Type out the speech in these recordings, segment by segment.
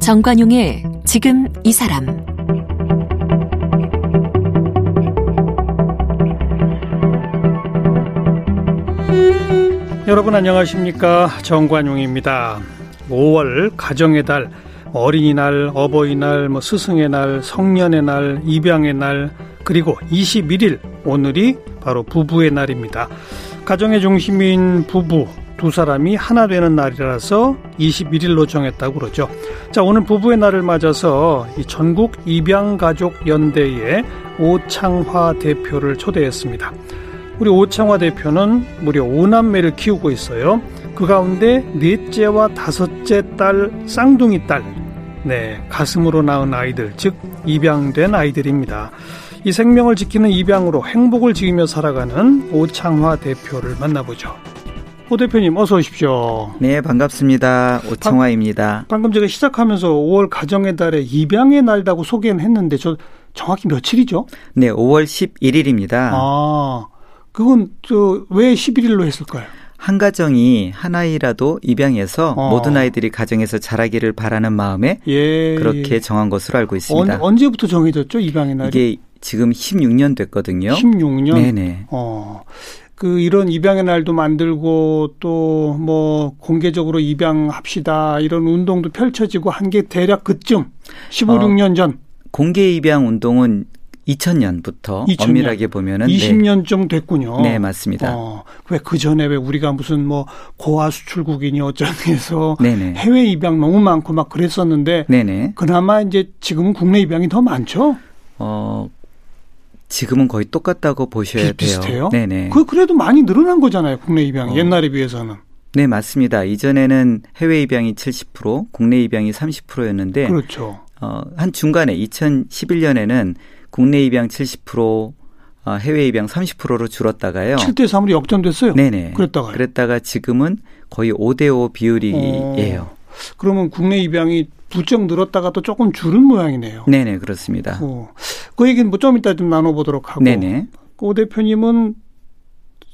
정관용의 지금 이 사람 여러분 안녕하십니까 정관용입니다. 5월 가정의 달, 어린이날, 어버이날, 뭐 스승의 날, 성년의 날, 입양의 날, 그리고 21일 오늘이 바로 부부의 날입니다. 가정의 중심인 부부 두 사람이 하나 되는 날이라서 21일로 정했다고 그러죠. 자, 오늘 부부의 날을 맞아서 이 전국 입양가족 연대의 오창화 대표를 초대했습니다. 우리 오창화 대표는 무려 5남매를 키우고 있어요. 그 가운데 넷째와 다섯째 딸 쌍둥이 딸, 네 가슴으로 낳은 아이들, 즉 입양된 아이들입니다. 이 생명을 지키는 입양으로 행복을 지으며 살아가는 오창화 대표를 만나보죠. 오 대표님 어서 오십시오. 네 반갑습니다. 오창화입니다. 방, 금 제가 시작하면서 5월 가정의 달에 입양의 날이라고 소개는 했는데 저 정확히 며칠이죠? 네 5월 11일입니다. 아 그건 저 왜 11일로 했을까요? 한 가정이 한 아이라도 입양해서 어. 모든 아이들이 가정에서 자라기를 바라는 마음에 예, 그렇게 예. 정한 것으로 알고 있습니다. 언, 제부터 정해졌죠 입양의 날이? 이게 지금 16년 됐거든요. 16년. 네네. 어. 그 이런 입양의 날도 만들고 또 뭐 공개적으로 입양합시다 이런 운동도 펼쳐지고 한 게 대략 그쯤 15, 어, 16년 전. 공개 입양 운동은 2000년부터 2000년. 엄밀하게 보면은 20년쯤 네. 됐군요. 네, 맞습니다. 어, 왜그 전에 왜 우리가 무슨 뭐 고아 수출국이니 어쩌니 해서 네네. 해외 입양 너무 많고 막 그랬었는데 네네. 그나마 이제 지금은 국내 입양이 더 많죠? 어, 지금은 거의 똑같다고 보셔야 비, 돼요. 네네. 그 그래도 많이 늘어난 거잖아요. 국내 입양이 어. 옛날에 비해서는. 네, 맞습니다. 이전에는 해외 입양이 70%, 국내 입양이 30%였는데 그렇죠. 어, 한 중간에 2011년에는 국내 입양 70%, 어, 해외 입양 30%로 줄었다가요. 7대 3으로 역전됐어요. 네네. 그랬다가 그랬다가 지금은 거의 5대 5 비율이에요. 어, 그러면 국내 입양이 부쩍 늘었다가 또 조금 줄은 모양이네요. 네네 그렇습니다. 어, 그 얘기는 뭐 좀 이따 좀 나눠보도록 하고. 네네. 오 대표님은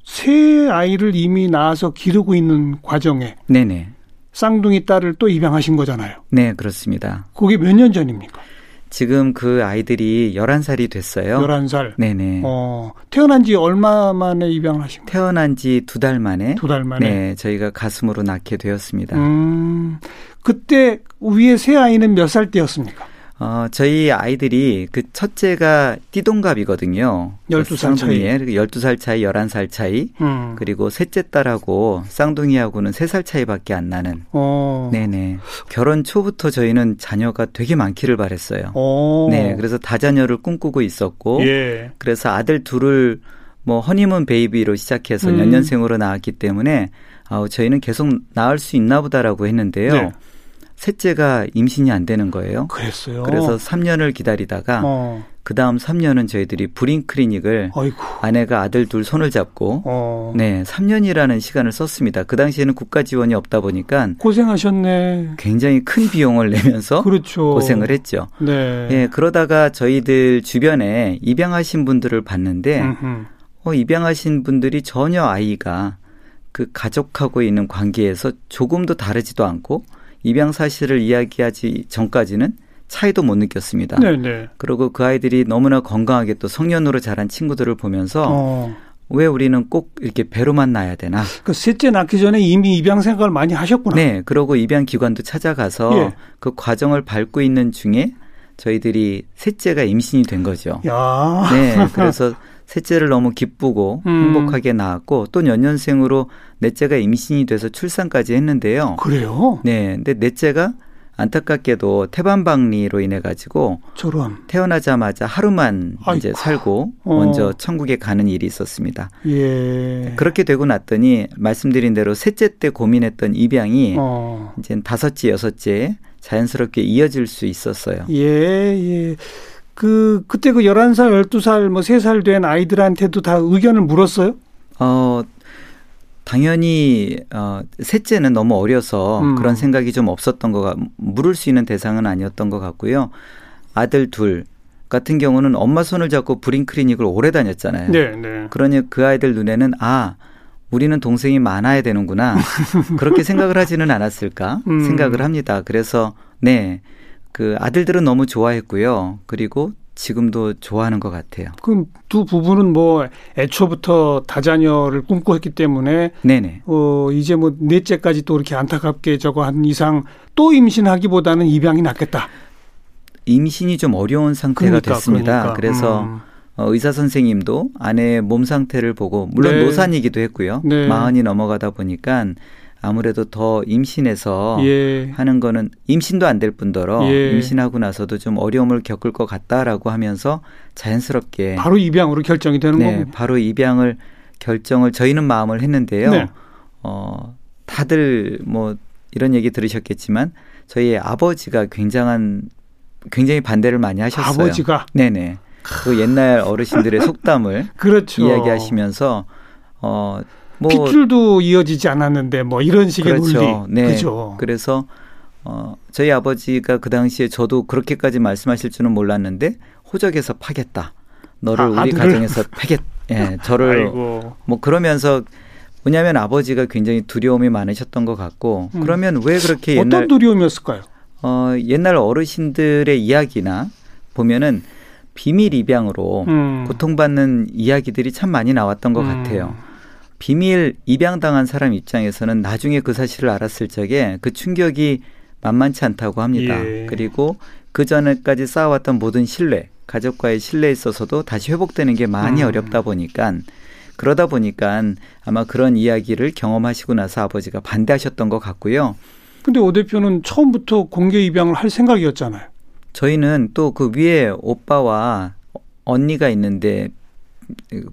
새 아이를 이미 낳아서 기르고 있는 과정에. 네네. 쌍둥이 딸을 또 입양하신 거잖아요. 네 그렇습니다. 그게 몇 년 전입니까? 지금 그 아이들이 11살이 됐어요. 11살? 네네. 어, 태어난 지 얼마 만에 입양을 하신 거예요? 태어난 지 두 달 만에. 두 달 만에? 네, 저희가 가슴으로 낳게 되었습니다. 음, 그때 위에 새 아이는 몇 살 때였습니까? 어, 저희 아이들이 그 첫째가 띠동갑이거든요. 12살 차이. 12살 차이, 11살 차이. 음. 그리고 셋째 딸하고 쌍둥이하고는 3살 차이밖에 안 나는. 어. 네네. 결혼 초부터 저희는 자녀가 되게 많기를 바랬어요. 어. 네. 그래서 다자녀를 꿈꾸고 있었고. 예. 그래서 아들 둘을 뭐 허니문 베이비로 시작해서 음. 연년생으로 낳았기 때문에 아우 저희는 계속 낳을 수 있나 보다라고 했는데요. 네. 셋째가 임신이 안 되는 거예요. 그랬어요. 그래서 3년을 기다리다가 어. 그 다음 3년은 저희들이 불임 클리닉을 어이구. 아내가 아들 둘 손을 잡고 어. 네 3년이라는 시간을 썼습니다. 그 당시에는 국가 지원이 없다 보니까 고생하셨네. 굉장히 큰 비용을 내면서 그렇죠. 고생을 했죠. 네. 예, 그러다가 저희들 주변에 입양하신 분들을 봤는데 어, 입양하신 분들이 전혀 아이가 그 가족하고 있는 관계에서 조금도 다르지도 않고 입양 사실을 이야기하지 전까지는 차이도 못 느꼈습니다. 네네. 네. 그리고 그 아이들이 너무나 건강하게 또 성년으로 자란 친구들을 보면서 어. 왜 우리는 꼭 이렇게 배로만 낳아야 되나? 그 셋째 낳기 전에 이미 입양 생각을 많이 하셨구나. 네, 그러고 입양 기관도 찾아가서 예. 그 과정을 밟고 있는 중에 저희들이 셋째가 임신이 된 거죠. 야. 네, 그래서 셋째를 너무 기쁘고 음. 행복하게 낳았고 또 연년생으로 넷째가 임신이 돼서 출산까지 했는데요. 그래요? 네. 근데 넷째가 안타깝게도 태반박리로 인해 가지고 저런 태어나자마자 하루만 아이고. 이제 살고 어. 먼저 천국에 가는 일이 있었습니다. 예. 그렇게 되고 났더니 말씀드린 대로 셋째 때 고민했던 입양이 어. 이제 다섯째 여섯째 자연스럽게 이어질 수 있었어요. 예, 예. 그 그때 그 11살, 12살, 뭐 3살 된 아이들한테도 다 의견을 물었어요? 어 당연히 어 셋째는 너무 어려서 음. 그런 생각이 좀 없었던 거가 물을 수 있는 대상은 아니었던 것 같고요. 아들 둘 같은 경우는 엄마 손을 잡고 브링 클리닉을 오래 다녔잖아요. 네, 네. 그러니 그 아이들 눈에는 아 우리는 동생이 많아야 되는구나 그렇게 생각을 하지는 않았을까 음. 생각을 합니다. 그래서 네. 그 아들들은 너무 좋아했고요. 그리고 지금도 좋아하는 것 같아요. 그럼 두 부부는 뭐 애초부터 다자녀를 꿈꿔했기 때문에 네네. 어 이제 뭐 넷째까지 또 이렇게 안타깝게 저거 한 이상 또 임신하기보다는 입양이 낫겠다. 임신이 좀 어려운 상태가 그러니까, 됐습니다. 그러니까. 그래서 음. 어, 의사 선생님도 아내의 몸 상태를 보고 물론 네. 노산이기도 했고요. 네. 마흔이 넘어가다 보니까 아무래도 더 임신해서 예. 하는 거는 임신도 안 될 뿐더러 예. 임신하고 나서도 좀 어려움을 겪을 것 같다라고 하면서 자연스럽게 바로 입양으로 결정이 되는 네, 거고 바로 입양을 결정을 저희는 마음을 했는데요. 네. 어 다들 뭐 이런 얘기 들으셨겠지만 저희 아버지가 굉장한 굉장히 반대를 많이 하셨어요. 아버지가 네네. 그 옛날 어르신들의 속담을 그렇죠. 이야기하시면서 어 뭐 핏줄도 이어지지 않았는데 뭐 이런 식의 그렇죠. 논리. 네. 그죠. 그래서 어 저희 아버지가 그 당시에 저도 그렇게까지 말씀하실 줄은 몰랐는데 호적에서 파겠다. 너를 아, 우리 아들을? 가정에서 패겠. 예, 저를 아이고. 뭐 그러면서 왜냐하면 아버지가 굉장히 두려움이 많으셨던 것 같고 음. 그러면 왜 그렇게 옛날 어떤 두려움이었을까요? 어 옛날 어르신들의 이야기나 보면은 비밀 입양으로 음. 고통받는 이야기들이 참 많이 나왔던 것 음. 같아요. 비밀 입양당한 사람 입장에서는 나중에 그 사실을 알았을 적에 그 충격이 만만치 않다고 합니다. 예. 그리고 그 전에까지 쌓아왔던 모든 신뢰, 가족과의 신뢰에 있어서도 다시 회복되는 게 많이 음. 어렵다 보니까 그러다 보니까 아마 그런 이야기를 경험하시고 나서 아버지가 반대하셨던 것 같고요. 근데 오 대표는 처음부터 공개 입양을 할 생각이었잖아요. 저희는 또 그 위에 오빠와 언니가 있는데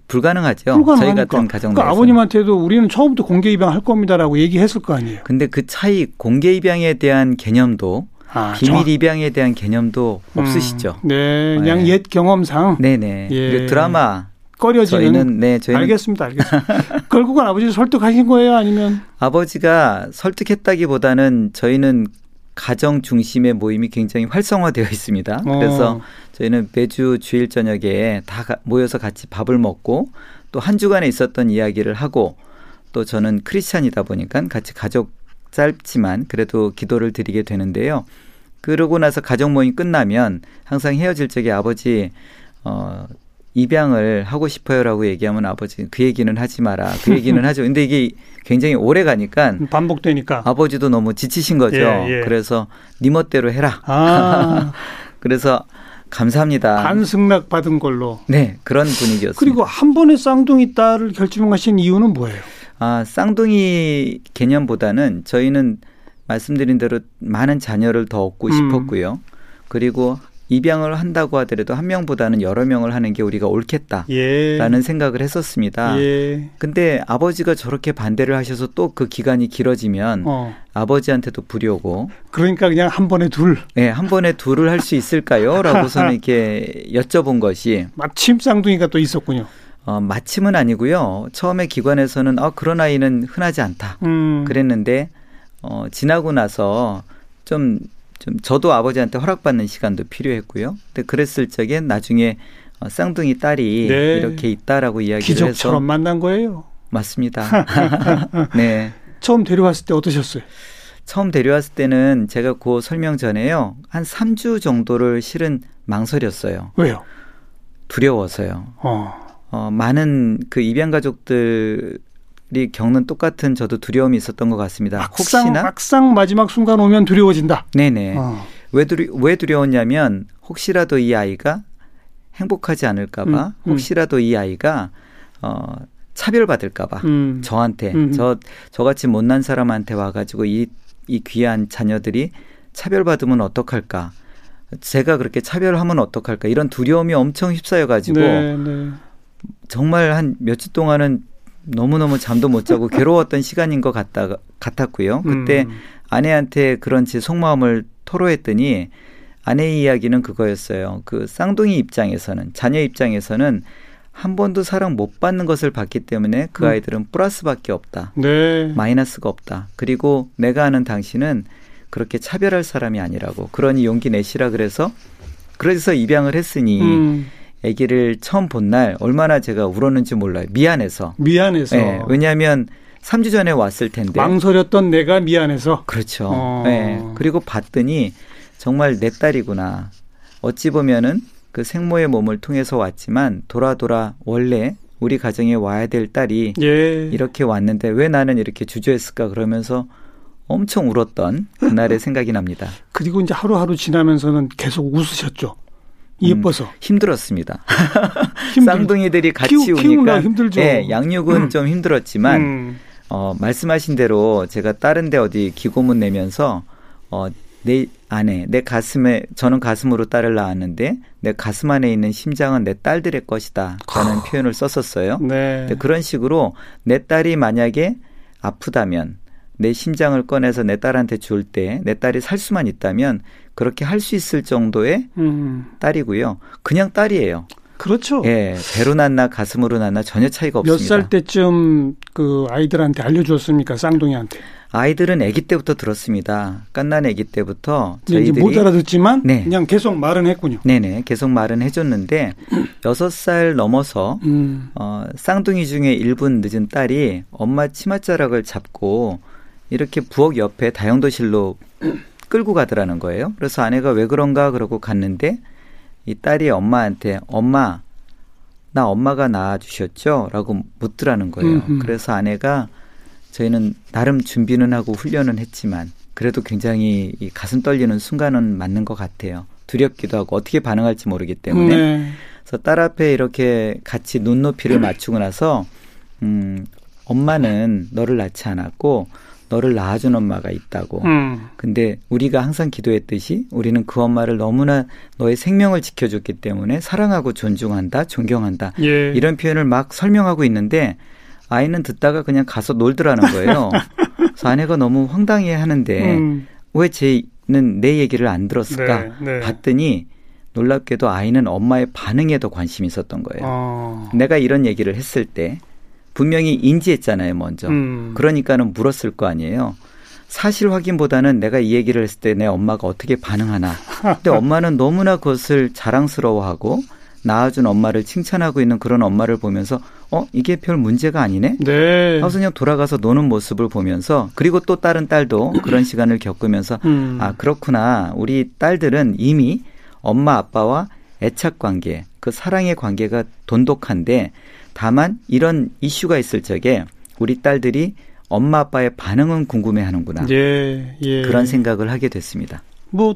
불가능하죠. 불가능하니까. 저희 같은 가정 그러니까 아버님한테도 우리는 처음부터 공개 입양할 겁니다라고 얘기했을 거 아니에요. 근데 그 차이 공개 입양에 대한 개념도 아, 비밀 저... 입양에 대한 개념도 음, 없으시죠. 네, 그냥 네. 옛 경험상. 네네. 예. 드라마 꺼려지는. 저희는 네, 저희는 알겠습니다, 알겠습니다. 결국은 아버지 설득하신 거예요, 아니면? 아버지가 설득했다기보다는 저희는 가정 중심의 모임이 굉장히 활성화되어 있습니다. 어. 그래서 저희는 매주 주일 저녁에 다 모여서 같이 밥을 먹고 또 한 주간에 있었던 이야기를 하고 또 저는 크리스찬이다 보니까 같이 가족 짧지만 그래도 기도를 드리게 되는데요. 그러고 나서 가족 모임 끝나면 항상 헤어질 적에 아버지 어 입양을 하고 싶어요라고 얘기하면 아버지 그 얘기는 하지 마라. 그 얘기는 하죠. 근데 이게 굉장히 오래 가니까 반복되니까 아버지도 너무 지치신 거죠. 예, 예. 그래서 니 멋대로 해라. 아. 그래서 감사합니다. 반승낙 받은 걸로. 네, 그런 분위기였습니다. 그리고 한 번에 쌍둥이 딸을 결정하신 이유는 뭐예요? 아, 쌍둥이 개념보다는 저희는 말씀드린 대로 많은 자녀를 더 얻고 음. 싶었고요. 그리고 입양을 한다고 하더라도 한 명보다는 여러 명을 하는 게 우리가 옳겠다라는 예. 생각을 했었습니다. 예. 근데 아버지가 저렇게 반대를 하셔서 또 그 기간이 길어지면 어. 아버지한테도 불효고 그러니까 그냥 한 번에 둘. 네, 한 번에 둘을 할 수 있을까요? 라고서는 이렇게 여쭤본 것이 마침 쌍둥이가 또 있었군요. 어, 마침은 아니고요. 처음에 기관에서는 어, 그런 아이는 흔하지 않다. 음. 그랬는데 어, 지나고 나서 좀 좀 저도 아버지한테 허락받는 시간도 필요했고요. 근데 그랬을 적에 나중에 어, 쌍둥이 딸이 네. 이렇게 있다라고 이야기를 기적처럼 해서 기적처럼 만난 거예요. 맞습니다. 네. 처음 데려왔을 때 어떠셨어요? 처음 데려왔을 때는 제가 그 설명 전에요. 한 3주 정도를 실은 망설였어요. 왜요? 두려워서요. 어. 어 많은 그 입양 가족들 이 겪는 똑같은 저도 두려움이 있었던 것 같습니다. 막상, 혹시나 막상 마지막 순간 오면 두려워진다. 네네. 어. 왜, 두려, 왜 두려웠냐면 혹시라도 이 아이가 행복하지 않을까봐, 음, 음. 혹시라도 이 아이가 어, 차별받을까봐 음. 저한테 음. 저 저같이 못난 사람한테 와가지고 이, 이 귀한 자녀들이 차별받으면 어떡할까? 제가 그렇게 차별하면 어떡할까? 이런 두려움이 엄청 휩싸여가지고 네, 네. 정말 한 며칠 동안은 너무너무 잠도 못 자고 괴로웠던 시간인 것 같다, 같았고요. 그때 음. 아내한테 그런 제 속마음을 토로했더니 아내의 이야기는 그거였어요. 그 쌍둥이 입장에서는 자녀 입장에서는 한 번도 사랑 못 받는 것을 봤기 때문에 그 음. 아이들은 플러스밖에 없다. 네. 마이너스가 없다. 그리고 내가 아는 당신은 그렇게 차별할 사람이 아니라고 그러니 용기 내시라 그래서 그래서 입양을 했으니 음. 아기를 처음 본 날 얼마나 제가 울었는지 몰라요. 미안해서. 미안해서. 네, 왜냐하면 3주 전에 왔을 텐데. 망설였던 내가 미안해서. 그렇죠. 어. 네. 그리고 봤더니 정말 내 딸이구나. 어찌 보면은 그 생모의 몸을 통해서 왔지만 돌아 돌아 원래 우리 가정에 와야 될 딸이 예. 이렇게 왔는데 왜 나는 이렇게 주저했을까 그러면서 엄청 울었던 그날의 생각이 납니다. 그리고 이제 하루하루 지나면서는 계속 웃으셨죠. 예뻐서 음, 힘들었습니다. 쌍둥이들이 같이 키우, 오니까 힘들죠. 네, 양육은 음. 좀 힘들었지만 음. 어, 말씀하신 대로 제가 다른데 어디 기고문 내면서 어, 내 안에 내 가슴에 저는 가슴으로 딸을 낳았는데 내 가슴 안에 있는 심장은 내 딸들의 것이다라는 아. 표현을 썼었어요. 네. 그런 식으로 내 딸이 만약에 아프다면 내 심장을 꺼내서 내 딸한테 줄 때 내 딸이 살 수만 있다면 그렇게 할 수 있을 정도의 음. 딸이고요. 그냥 딸이에요. 그렇죠. 예, 배로 낳나 가슴으로 낳나 전혀 차이가 없습니다. 몇 살 때쯤 그 아이들한테 알려주었습니까, 쌍둥이한테? 아이들은 아기 때부터 들었습니다. 깐난 아기 때부터 저희들이 못 알아듣지만 네. 그냥 계속 말은 했군요. 네네, 계속 말은 해줬는데 여섯 살 넘어서 음. 어, 쌍둥이 중에 1분 늦은 딸이 엄마 치맛자락을 잡고 이렇게 부엌 옆에 다용도실로 끌고 가더라는 거예요. 그래서 아내가 왜 그런가 그러고 갔는데 이 딸이 엄마한테 엄마 나 엄마가 낳아주셨죠? 라고 묻더라는 거예요. 음흠. 그래서 아내가 저희는 나름 준비는 하고 훈련은 했지만 그래도 굉장히 이 가슴 떨리는 순간은 맞는 것 같아요. 두렵기도 하고 어떻게 반응할지 모르기 때문에. 네. 그래서 딸 앞에 이렇게 같이 눈높이를 맞추고 나서 음 엄마는 너를 낳지 않았고 너를 낳아준 엄마가 있다고. 음. 근데 우리가 항상 기도했듯이 우리는 그 엄마를 너무나 너의 생명을 지켜줬기 때문에 사랑하고 존중한다, 존경한다. 예. 이런 표현을 막 설명하고 있는데 아이는 듣다가 그냥 가서 놀더라는 거예요. 그래서 아내가 너무 황당해 하는데 음. 왜 쟤는 내 얘기를 안 들었을까? 네, 네. 봤더니 놀랍게도 아이는 엄마의 반응에 더 관심이 있었던 거예요. 어. 내가 이런 얘기를 했을 때 분명히 인지했잖아요, 먼저. 음. 그러니까는 물었을 거 아니에요. 사실 확인보다는 내가 이 얘기를 했을 때 내 엄마가 어떻게 반응하나. 근데 엄마는 너무나 그것을 자랑스러워하고 낳아준 엄마를 칭찬하고 있는 그런 엄마를 보면서 어 이게 별 문제가 아니네. 네. 하고서 그냥 돌아가서 노는 모습을 보면서 그리고 또 다른 딸도 그런 시간을 겪으면서 음. 아 그렇구나. 우리 딸들은 이미 엄마 아빠와 애착 관계, 그 사랑의 관계가 돈독한데 다만 이런 이슈가 있을 적에 우리 딸들이 엄마 아빠의 반응은 궁금해하는구나. 예, 예. 그런 생각을 하게 됐습니다. 뭐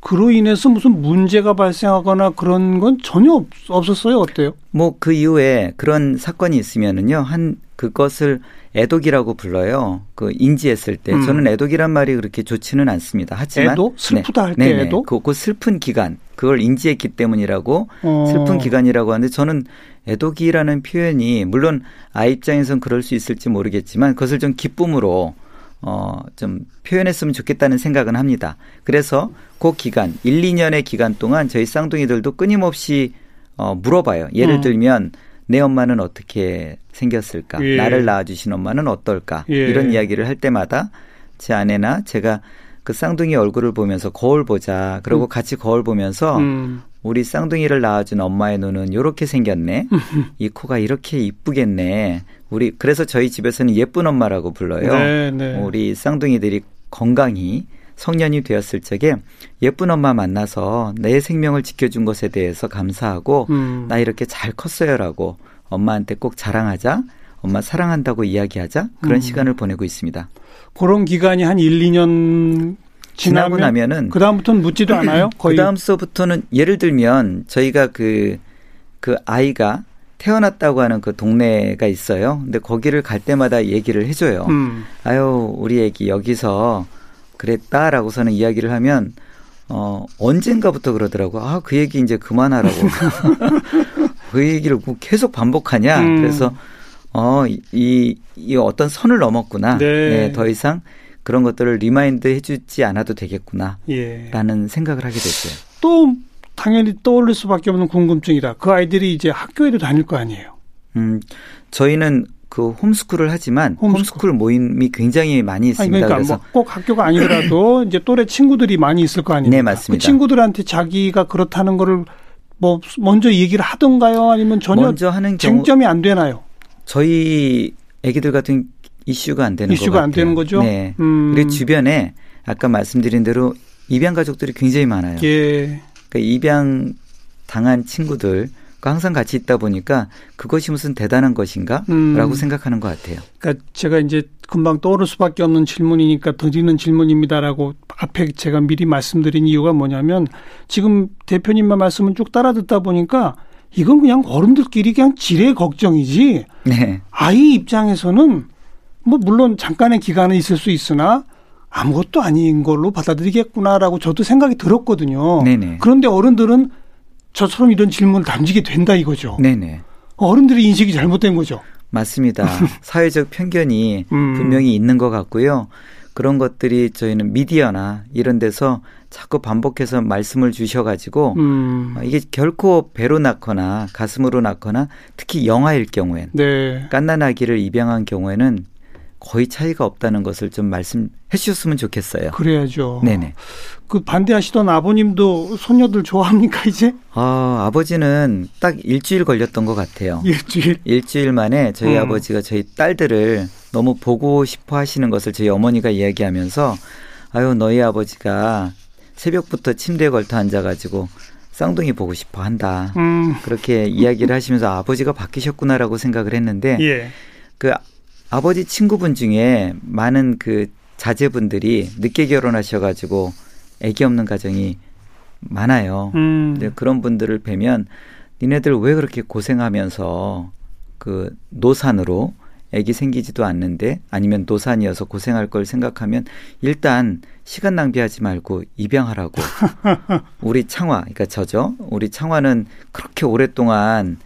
그로 인해서 무슨 문제가 발생하거나 그런 건 전혀 없, 없었어요. 어때요? 뭐 그 이후에 그런 사건이 있으면은요. 한 그것을 애독이라고 불러요. 그 인지했을 때 음. 저는 애독이란 말이 그렇게 좋지는 않습니다. 하지만 애도 슬프다 네. 할때 애도 그, 그 슬픈 기간 그걸 인지했기 때문이라고 어. 슬픈 기간이라고 하는데 저는 애독이라는 표현이 물론 아이 입장에선 그럴 수 있을지 모르겠지만 그것을 좀 기쁨으로 어, 좀 표현했으면 좋겠다는 생각은 합니다. 그래서 그 기간, 1, 2년의 기간 동안 저희 쌍둥이들도 끊임없이 어, 물어봐요. 예를 어. 들면 내 엄마는 어떻게 생겼을까? 예. 나를 낳아주신 엄마는 어떨까? 예. 이런 이야기를 할 때마다 제 아내나 제가 그 쌍둥이 얼굴을 보면서 거울 보자. 그리고 음. 같이 거울 보면서 음. 우리 쌍둥이를 낳아준 엄마의 눈은 이렇게 생겼네. 이 코가 이렇게 이쁘겠네. 우리 그래서 저희 집에서는 예쁜 엄마라고 불러요. 네, 네. 우리 쌍둥이들이 건강히 성년이 되었을 적에 예쁜 엄마 만나서 내 생명을 지켜준 것에 대해서 감사하고 음. 나 이렇게 잘 컸어요라고 엄마한테 꼭 자랑하자. 엄마 사랑한다고 이야기하자. 그런 음. 시간을 보내고 있습니다. 그런 기간이 한 1, 2년 지나고 나면은 그 다음부터는 묻지도 않아요. 거의 그 다음서부터는 예를 들면 저희가 그그 그 아이가 태어났다고 하는 그 동네가 있어요. 근데 거기를 갈 때마다 얘기를 해줘요. 음. 아유 우리 애기 여기서 그랬다라고서는 이야기를 하면 어 언젠가부터 그러더라고. 아 그 얘기 이제 그만하라고. 그 얘기를 뭐 계속 반복하냐. 음. 그래서 어이 이 어떤 선을 넘었구나. 네. 네. 더 이상 그런 것들을 remind 해주지 않아도 되겠구나. 예. 라는 생각을 하게 됐어요. 또 당연히 떠올릴 수밖에 없는 궁금증이다. 그 아이들이 이제 학교에도 다닐 거 아니에요. 음, 저희는 그 홈스쿨을 하지만 홈스쿨, 홈스쿨 모임이 굉장히 많이 있습니다. 아니, 그러니까 뭐 꼭 학교가 아니더라도 이제 또래 친구들이 많이 있을 거 아닙니까? 네, 맞습니다. 그 친구들한테 자기가 그렇다는 거를 뭐 먼저 얘기를 하던가요? 아니면 전혀 먼저 하는 쟁점이 안 되나요? 저희 애기들 같은 이슈가 안 되는 이슈가 안 되는 거죠. 네. 음. 그리고 주변에 아까 말씀드린 대로 입양 가족들이 굉장히 많아요. 예. 그러니까 입양 당한 친구들 항상 같이 있다 보니까 그것이 무슨 대단한 것인가라고 음. 생각하는 것 같아요. 그러니까 제가 이제 금방 떠오를 수밖에 없는 질문이니까 드리는 질문입니다라고 앞에 제가 미리 말씀드린 이유가 뭐냐면 지금 대표님만 말씀을 쭉 따라 듣다 보니까 이건 그냥 어른들끼리 그냥 지레 걱정이지. 네. 아이 입장에서는 뭐 물론 잠깐의 기간은 있을 수 있으나 아무것도 아닌 걸로 받아들이겠구나라고 저도 생각이 들었거든요. 네네. 그런데 어른들은 저처럼 이런 질문을 던지게 된다 이거죠. 네네. 어른들의 인식이 잘못된 거죠. 맞습니다. 사회적 편견이 음. 분명히 있는 것 같고요. 그런 것들이 저희는 미디어나 이런 데서 자꾸 반복해서 말씀을 주셔가지고 음. 이게 결코 배로 낳거나 가슴으로 낳거나 특히 영아일 경우엔 네. 깐난아기를 입양한 경우에는 거의 차이가 없다는 것을 좀 말씀해 주셨으면 좋겠어요. 그래야죠. 네네. 그 반대하시던 아버님도 손녀들 좋아합니까 이제? 아 아버지는 딱 일주일 걸렸던 것 같아요. 일주일? 일주일 만에 저희 음. 아버지가 저희 딸들을 너무 보고 싶어 하시는 것을 저희 어머니가 이야기하면서 아유 너희 아버지가 새벽부터 침대에 걸터 앉아가지고 쌍둥이 보고 싶어 한다. 음. 그렇게 이야기를 하시면서 아버지가 바뀌셨구나라고 생각을 했는데 예. 그 아버지 친구분 중에 많은 그 자제분들이 늦게 결혼하셔가지고 아기 없는 가정이 많아요. 음. 근데 그런 분들을 뵈면 니네들 왜 그렇게 고생하면서 그 노산으로 아기 생기지도 않는데 아니면 노산이어서 고생할 걸 생각하면 일단 시간 낭비하지 말고 입양하라고. 우리 창화, 그러니까 저죠. 우리 창화는 그렇게 오랫동안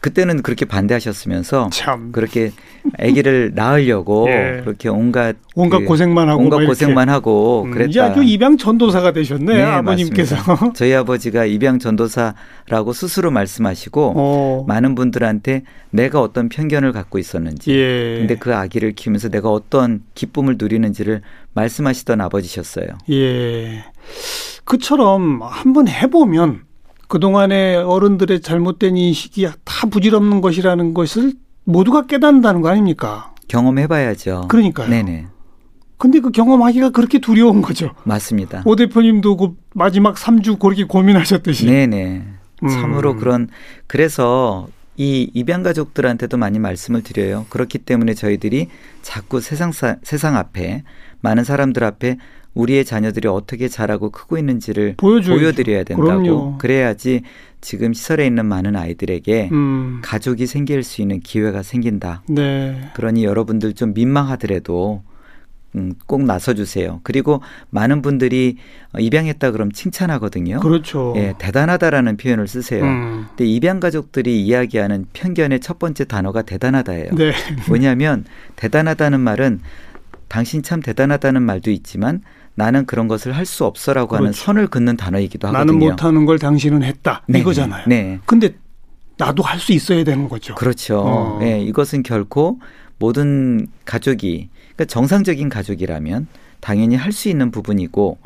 그때는 그렇게 반대하셨으면서 참. 그렇게 아기를 낳으려고 예. 그렇게 온갖 온갖 그 고생만 하고 온갖 고생만 하고 음, 그랬다. 아주 입양 전도사가 되셨네 네, 아버님께서. 맞습니다. 저희 아버지가 입양 전도사라고 스스로 말씀하시고 어. 많은 분들한테 내가 어떤 편견을 갖고 있었는지, 예. 근데 그 아기를 키우면서 내가 어떤 기쁨을 누리는지를 말씀하시던 아버지셨어요. 예. 그처럼 한번 해보면 그동안의 어른들의 잘못된 인식이 다 부질없는 것이라는 것을 모두가 깨닫는다는 거 아닙니까? 경험해봐야죠. 그러니까요. 네네. 근데 그 경험하기가 그렇게 두려운 거죠. 맞습니다. 오 대표님도 그 마지막 3주 그렇게 고민하셨듯이. 네네. 음. 참으로 그런, 그래서 이 입양 가족들한테도 많이 말씀을 드려요. 그렇기 때문에 저희들이 자꾸 세상, 세상 앞에 많은 사람들 앞에 우리의 자녀들이 어떻게 자라고 크고 있는지를 보여줘야죠. 보여드려야 된다고. 그럼요. 그래야지 지금 시설에 있는 많은 아이들에게 음. 가족이 생길 수 있는 기회가 생긴다. 네. 그러니 여러분들 좀 민망하더라도 음, 꼭 나서주세요. 그리고 많은 분들이 입양했다 그럼 칭찬하거든요. 그렇죠. 예, 대단하다라는 표현을 쓰세요. 음. 근데 입양 가족들이 이야기하는 편견의 첫 번째 단어가 대단하다예요. 네. 왜냐하면 대단하다는 말은 당신 참 대단하다는 말도 있지만 나는 그런 것을 할 수 없어라고 그렇죠. 하는 선을 긋는 단어이기도 하거든요. 나는 못하는 걸 당신은 했다 네. 이거잖아요. 네. 근데 나도 할 수 있어야 되는 거죠. 그렇죠. 어. 네, 이것은 결코 모든 가족이 그러니까 정상적인 가족이라면 당연히 할 수 있는 부분이고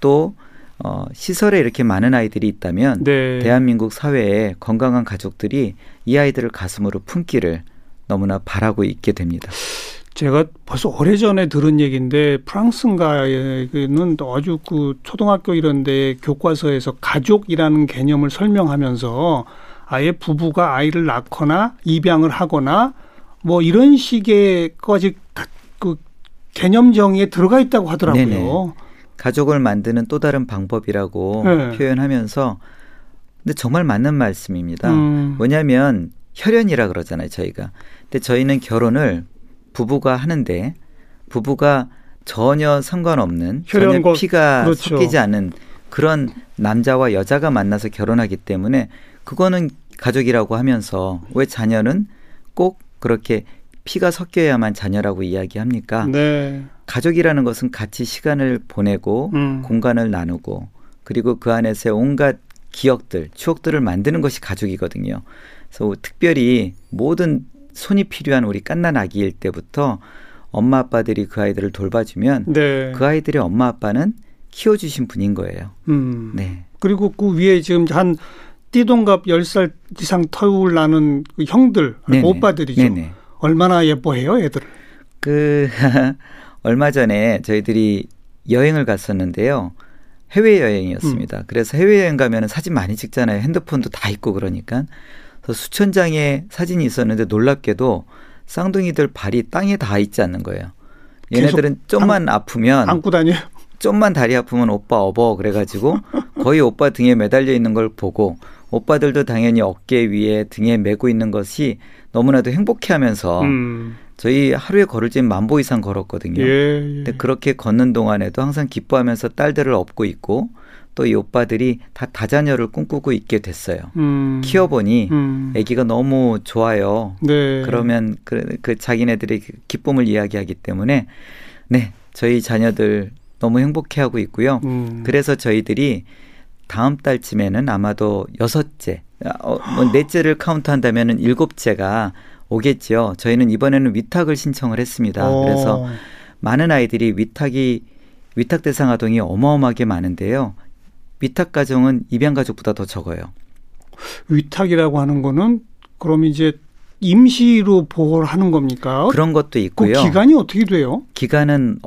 또 어, 시설에 이렇게 많은 아이들이 있다면 네. 대한민국 사회에 건강한 가족들이 이 아이들을 가슴으로 품기를 너무나 바라고 있게 됩니다. 제가 벌써 오래전에 들은 얘기인데 프랑스인가에는 아주 그 초등학교 이런 데 교과서에서 가족이라는 개념을 설명하면서 아예 부부가 아이를 낳거나 입양을 하거나 뭐 이런 식의 까지 그 개념 정의에 들어가 있다고 하더라고요. 네네. 가족을 만드는 또 다른 방법이라고 네. 표현하면서 근데 정말 맞는 말씀입니다. 음. 뭐냐면 혈연이라 그러잖아요, 저희가. 근데 저희는 결혼을 부부가 하는데 부부가 전혀 상관없는 전혀 피가 그렇죠. 섞이지 않은 그런 남자와 여자가 만나서 결혼하기 때문에 그거는 가족이라고 하면서 왜 자녀는 꼭 그렇게 피가 섞여야만 자녀라고 이야기합니까? 네. 가족이라는 것은 같이 시간을 보내고 음. 공간을 나누고 그리고 그 안에서 온갖 기억들, 추억들을 만드는 것이 가족이거든요. 그래서 특별히 모든 손이 필요한 우리 깐난 아기일 때부터 엄마 아빠들이 그 아이들을 돌봐주면 네. 그 아이들의 엄마 아빠는 키워주신 분인 거예요. 음. 네. 그리고 그 위에 지금 한 띠동갑 10살 이상 터울 나는 그 형들, 네네. 오빠들이죠. 네네. 얼마나 예뻐해요, 애들? 그, 얼마 전에 저희들이 여행을 갔었는데요. 해외여행이었습니다. 음. 그래서 해외여행 가면 사진 많이 찍잖아요. 핸드폰도 다 있고 그러니까. 그래서 수천 장의 사진이 있었는데 놀랍게도 쌍둥이들 발이 땅에 닿아 있지 않는 거예요. 얘네들은 좀만 안, 아프면 안고 다녀요. 좀만 다리 아프면 오빠 업어 그래가지고 거의 오빠 등에 매달려 있는 걸 보고 오빠들도 당연히 어깨 위에 등에 메고 있는 것이 너무나도 행복해하면서 음. 저희 하루에 걸을 때 만보 이상 걸었거든요. 예, 예. 근데 그렇게 걷는 동안에도 항상 기뻐하면서 딸들을 업고 있고 또 이 오빠들이 다 다자녀를 꿈꾸고 있게 됐어요. 음. 키워보니 음. 아기가 너무 좋아요. 네. 그러면 그, 그 자기네들의 그 기쁨을 이야기하기 때문에 네 저희 자녀들 너무 행복해하고 있고요. 음. 그래서 저희들이 다음 달쯤에는 아마도 여섯째, 어, 뭐 넷째를 카운트한다면은 일곱째가 오겠지요. 저희는 이번에는 위탁을 신청을 했습니다. 오. 어. 그래서 많은 아이들이 위탁이 위탁 대상 아동이 어마어마하게 많은데요. 위탁 가정은 입양 가족보다 더 적어요. 위탁이라고 하는 거는 그럼 이제 임시로 보호를 하는 겁니까? 그런 것도 있고요. 그 기간이 어떻게 돼요? 기간은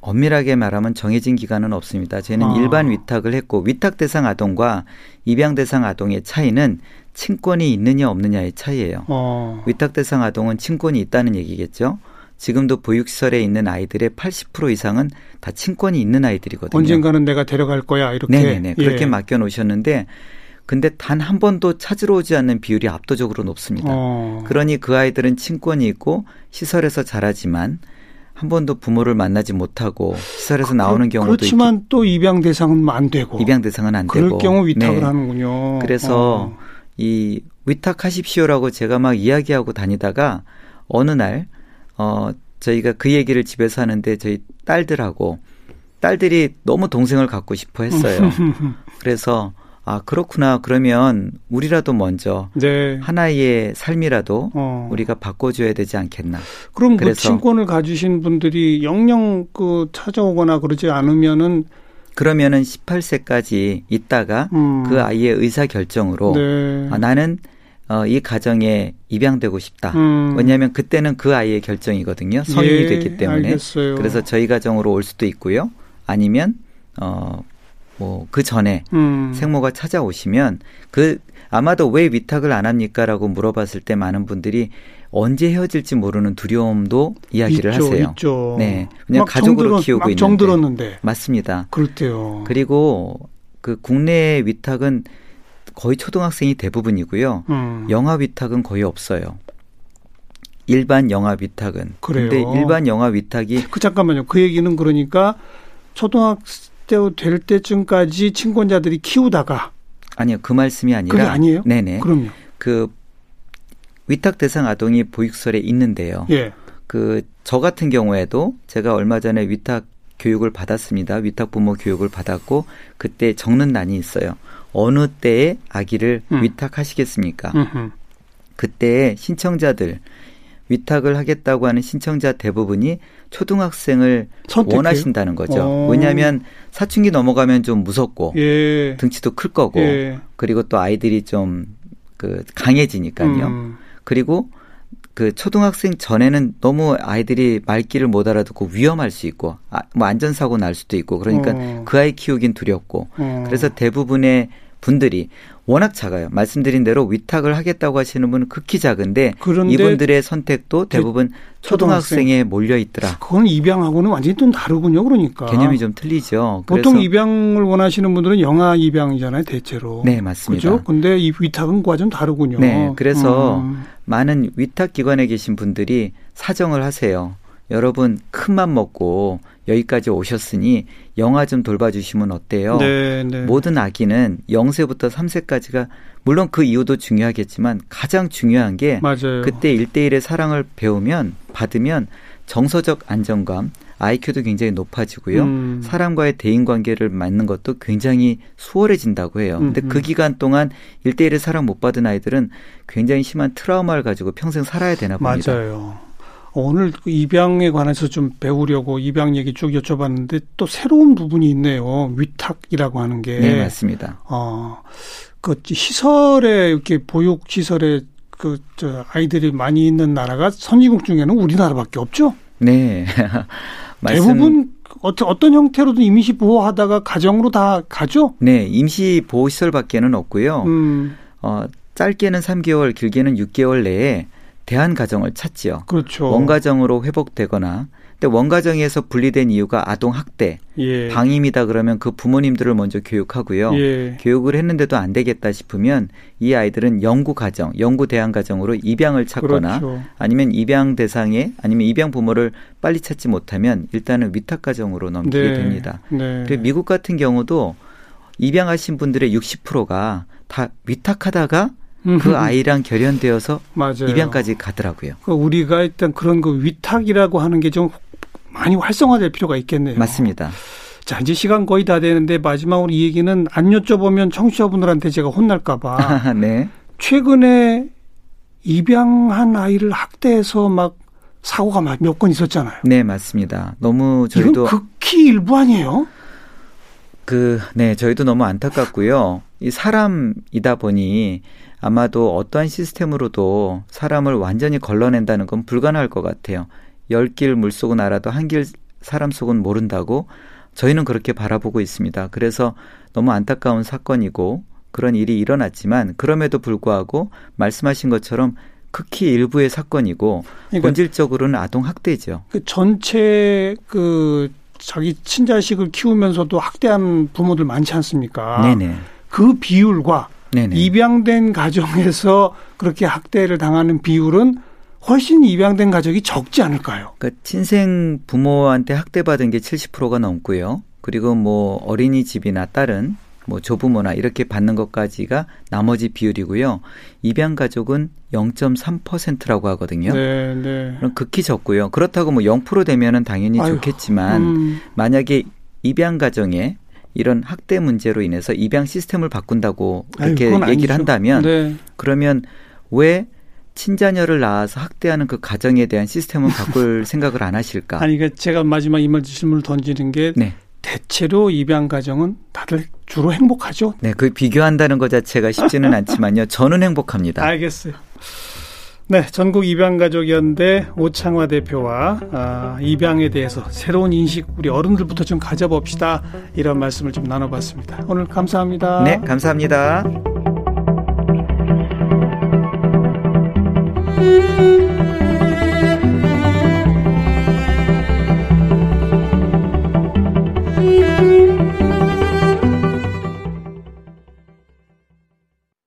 엄밀하게 말하면 정해진 기간은 없습니다. 저희는 아. 일반 위탁을 했고 위탁 대상 아동과 입양 대상 아동의 차이는 친권이 있느냐 없느냐의 차이예요. 아. 위탁 대상 아동은 친권이 있다는 얘기겠죠. 지금도 보육시설에 있는 아이들의 80% 이상은 다 친권이 있는 아이들이거든요. 언젠가는 내가 데려갈 거야 이렇게. 네네네 그렇게 예. 맡겨 놓으셨는데 근데 단 한 번도 찾으러 오지 않는 비율이 압도적으로 높습니다. 어. 그러니 그 아이들은 친권이 있고 시설에서 자라지만 한 번도 부모를 만나지 못하고 시설에서 그, 나오는 경우도 그렇지만 있고. 또 입양 대상은 안 되고 입양 대상은 안 그럴 되고 그럴 경우 위탁을 네. 하는군요. 그래서 어. 이 위탁하십시오라고 제가 막 이야기하고 다니다가 어느 날 어, 저희가 그 얘기를 집에서 하는데 저희 딸들하고 딸들이 너무 동생을 갖고 싶어 했어요. 그래서 아 그렇구나 그러면 우리라도 먼저 네. 하나의 삶이라도 어. 우리가 바꿔줘야 되지 않겠나. 그럼 그 친권을 가지신 분들이 영영 그 찾아오거나 그러지 않으면은 그러면은 18세까지 있다가 음. 그 아이의 의사 결정으로 네. 아, 나는 어, 이 가정에 입양되고 싶다. 음. 왜냐하면 그때는 그 아이의 결정이거든요. 성인이 예, 됐기 때문에. 알겠어요. 그래서 저희 가정으로 올 수도 있고요. 아니면 어, 뭐 그 전에 음. 생모가 찾아오시면 그 아마도 왜 위탁을 안 합니까라고 물어봤을 때 많은 분들이 언제 헤어질지 모르는 두려움도 이야기를 있죠, 하세요. 있죠. 네, 그냥 가족으로 키우고 있는데 정들었는데 맞습니다. 그렇대요. 그리고 그 국내 위탁은 거의 초등학생이 대부분이고요. 음. 영화 위탁은 거의 없어요. 일반 영화 위탁은. 그래요. 근데 일반 영화 위탁이 그 잠깐만요. 그 얘기는 그러니까 초등학생 될 때쯤까지 친권자들이 키우다가 아니요. 그 말씀이 아니라 그게 아니에요? 네 네. 그럼요. 그 위탁 대상 아동이 보육설에 있는데요. 예. 그 저 같은 경우에도 제가 얼마 전에 위탁 교육을 받았습니다. 위탁 부모 교육을 받았고 그때 적는 난이 있어요. 어느 때에 아기를 음. 위탁하시겠습니까? 음흠. 그때 신청자들 위탁을 하겠다고 하는 신청자 대부분이 초등학생을 선택해요? 원하신다는 거죠. 오. 어. 왜냐하면 사춘기 넘어가면 좀 무섭고 예. 등치도 클 거고 예. 그리고 또 아이들이 좀 그 강해지니까요. 음. 그리고 그 초등학생 전에는 너무 아이들이 말귀를 못 알아듣고 위험할 수 있고 아, 뭐 안전사고 날 수도 있고 그러니까 어. 그 아이 키우긴 두렵고 어. 그래서 대부분의 분들이 워낙 작아요. 말씀드린 대로 위탁을 하겠다고 하시는 분은 극히 작은데 이분들의 선택도 대부분 초등학생에 몰려 있더라. 그건 입양하고는 완전히 좀 다르군요. 그러니까 개념이 좀 틀리죠. 보통 입양을 원하시는 분들은 영아 입양이잖아요, 대체로. 네, 맞습니다. 그죠? 근데 이 위탁은 그와 좀 다르군요. 네, 그래서 음. 많은 위탁 기관에 계신 분들이 사정을 하세요. 여러분 큰 맘 먹고 여기까지 오셨으니 영화 좀 돌봐주시면 어때요? 네, 네. 모든 아기는 0세부터 3세까지가 물론 그 이유도 중요하겠지만 가장 중요한 게 맞아요. 그때 일대일의 사랑을 배우면 받으면 정서적 안정감, IQ도 굉장히 높아지고요. 음. 사람과의 대인 관계를 맞는 것도 굉장히 수월해진다고 해요. 근데 그 기간 동안 일대일에 사랑 못 받은 아이들은 굉장히 심한 트라우마를 가지고 평생 살아야 되나 봅니다. 맞아요. 오늘 그 입양에 관해서 좀 배우려고 입양 얘기 쭉 여쭤봤는데 또 새로운 부분이 있네요. 위탁이라고 하는 게. 네, 맞습니다. 어, 그 시설에 이렇게 보육 시설에 그 저 아이들이 많이 있는 나라가 선진국 중에는 우리나라밖에 없죠. 네. 대부분 어떤 어떤 형태로든 임시 보호하다가 가정으로 다 가죠? 네, 임시 보호 시설밖에는 없고요. 음. 어, 짧게는 3개월, 길게는 6개월 내에 대한 가정을 찾지요. 그렇죠. 원가정으로 회복되거나 근데 원가정에서 분리된 이유가 아동 학대, 예. 방임이다 그러면 그 부모님들을 먼저 교육하고요. 예. 교육을 했는데도 안 되겠다 싶으면 이 아이들은 영구 가정, 영구 대안 가정으로 입양을 찾거나 그렇죠. 아니면 입양 대상에 아니면 입양 부모를 빨리 찾지 못하면 일단은 위탁 가정으로 넘기게 네. 됩니다. 네. 그리고 미국 같은 경우도 입양하신 분들의 60%가 다 위탁하다가 그 아이랑 결연되어서 맞아요. 입양까지 가더라고요. 그 우리가 일단 그런 그 위탁이라고 하는 게 좀 많이 활성화될 필요가 있겠네요. 맞습니다. 자, 이제 시간 거의 다 되는데 마지막으로 이 얘기는 안 여쭤보면 청취자분들한테 제가 혼날까봐. 네. 최근에 입양한 아이를 학대해서 막 사고가 몇 건 있었잖아요. 네, 맞습니다. 너무 저희도 극히 일부 아니에요? 그, 네, 저희도 너무 안타깝고요. 이 사람이다 보니 아마도 어떠한 시스템으로도 사람을 완전히 걸러낸다는 건 불가능할 것 같아요. 열 길 물속은 알아도 한 길 사람 속은 모른다고 저희는 그렇게 바라보고 있습니다. 그래서 너무 안타까운 사건이고 그런 일이 일어났지만 그럼에도 불구하고 말씀하신 것처럼 극히 일부의 사건이고 그러니까 본질적으로는 아동 학대죠. 그 전체 그 자기 친자식을 키우면서도 학대한 부모들 많지 않습니까? 네네. 그 비율과 네네. 입양된 가정에서 그렇게 학대를 당하는 비율은 훨씬 입양된 가족이 적지 않을까요? 그러니까 친생 부모한테 학대받은 게 70%가 넘고요. 그리고 뭐 어린이집이나 다른 뭐 조부모나 이렇게 받는 것까지가 나머지 비율이고요. 입양 가족은 0.3%라고 하거든요. 네, 네. 그럼 극히 적고요. 그렇다고 뭐 0% 되면은 당연히 아유, 좋겠지만 음. 만약에 입양 가정에 이런 학대 문제로 인해서 입양 시스템을 바꾼다고 그렇게 아유, 얘기를 한다면 네. 그러면 왜 친자녀를 낳아서 학대하는 그 가정에 대한 시스템을 바꿀 생각을 안 하실까? 아니, 그러니까 제가 마지막 이말 질문을 던지는 게 네. 대체로 입양 가정은 다들 주로 행복하죠. 네, 그 비교한다는 것 자체가 쉽지는 않지만요. 저는 행복합니다. 알겠어요. 네, 전국 입양가족연대 오창화 대표와 아, 입양에 대해서 새로운 인식 우리 어른들부터 좀 가져봅시다 이런 말씀을 좀 나눠봤습니다. 오늘 감사합니다. 네, 감사합니다.